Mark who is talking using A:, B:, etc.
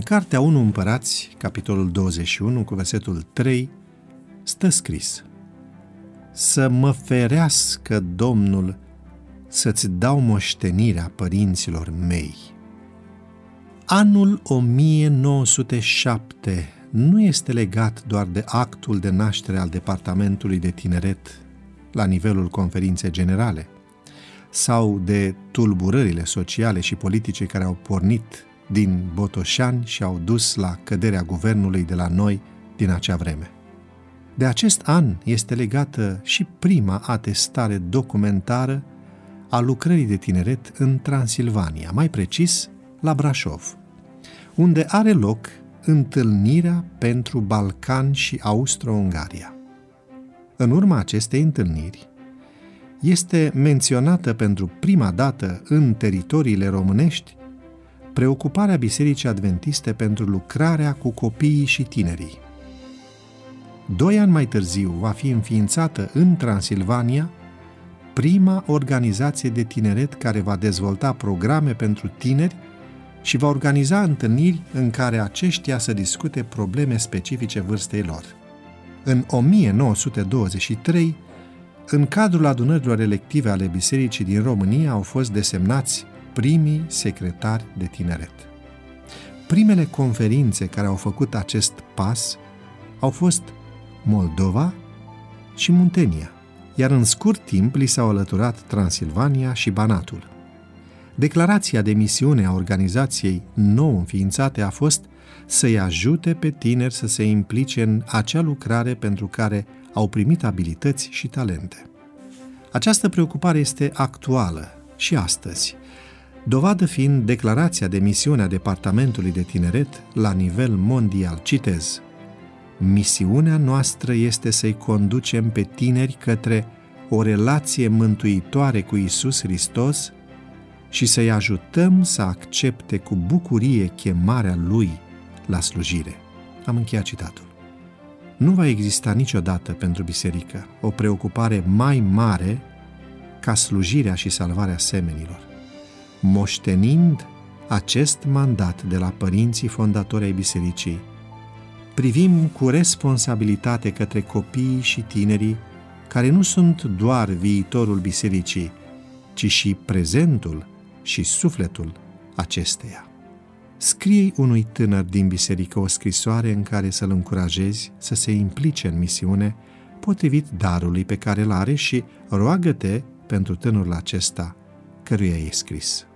A: cartea 1 Împărați, capitolul 21, cu versetul 3, stă scris Să mă ferească Domnul să-ți dau moștenirea părinților mei. Anul 1907 nu este legat doar de actul de naștere al Departamentului de Tineret la nivelul conferinței generale sau de tulburările sociale și politice care au pornit din Botoșani și au dus la căderea guvernului de la noi din acea vreme. De acest an este legată și prima atestare documentară a lucrării de tineret în Transilvania, mai precis la Brașov, unde are loc întâlnirea pentru Balcan și Austro-Ungaria. În urma acestei întâlniri, este menționată pentru prima dată în teritoriile românești preocuparea Bisericii Adventiste pentru lucrarea cu copiii și tinerii. Doi ani mai târziu va fi înființată în Transilvania prima organizație de tineret care va dezvolta programe pentru tineri și va organiza întâlniri în care aceștia să discute probleme specifice vârstei lor. În 1923, în cadrul adunărilor elective ale Bisericii din România au fost desemnați primii secretari de tineret. Primele conferințe care au făcut acest pas au fost Moldova și Muntenia, iar în scurt timp li s-au alăturat Transilvania și Banatul. Declarația de misiune a organizației nou înființate a fost să-i ajute pe tineri să se implice în acea lucrare pentru care au primit abilități și talente. Această preocupare este actuală și astăzi, dovadă fiind declarația de misiune a Departamentului de Tineret la nivel mondial. Citez. Misiunea noastră este să-i conducem pe tineri către o relație mântuitoare cu Isus Hristos și să-i ajutăm să accepte cu bucurie chemarea Lui la slujire. Am încheiat citatul. Nu va exista niciodată pentru biserică o preocupare mai mare ca slujirea și salvarea semenilor. Moștenind acest mandat de la părinții fondatori ai bisericii, privim cu responsabilitate către copiii și tinerii care nu sunt doar viitorul bisericii, ci și prezentul și sufletul acesteia. Scrie unui tânăr din biserică o scrisoare în care să-l încurajezi să se implice în misiune potrivit darului pe care îl are și roagă-te pentru tânărul acesta căruia e scris.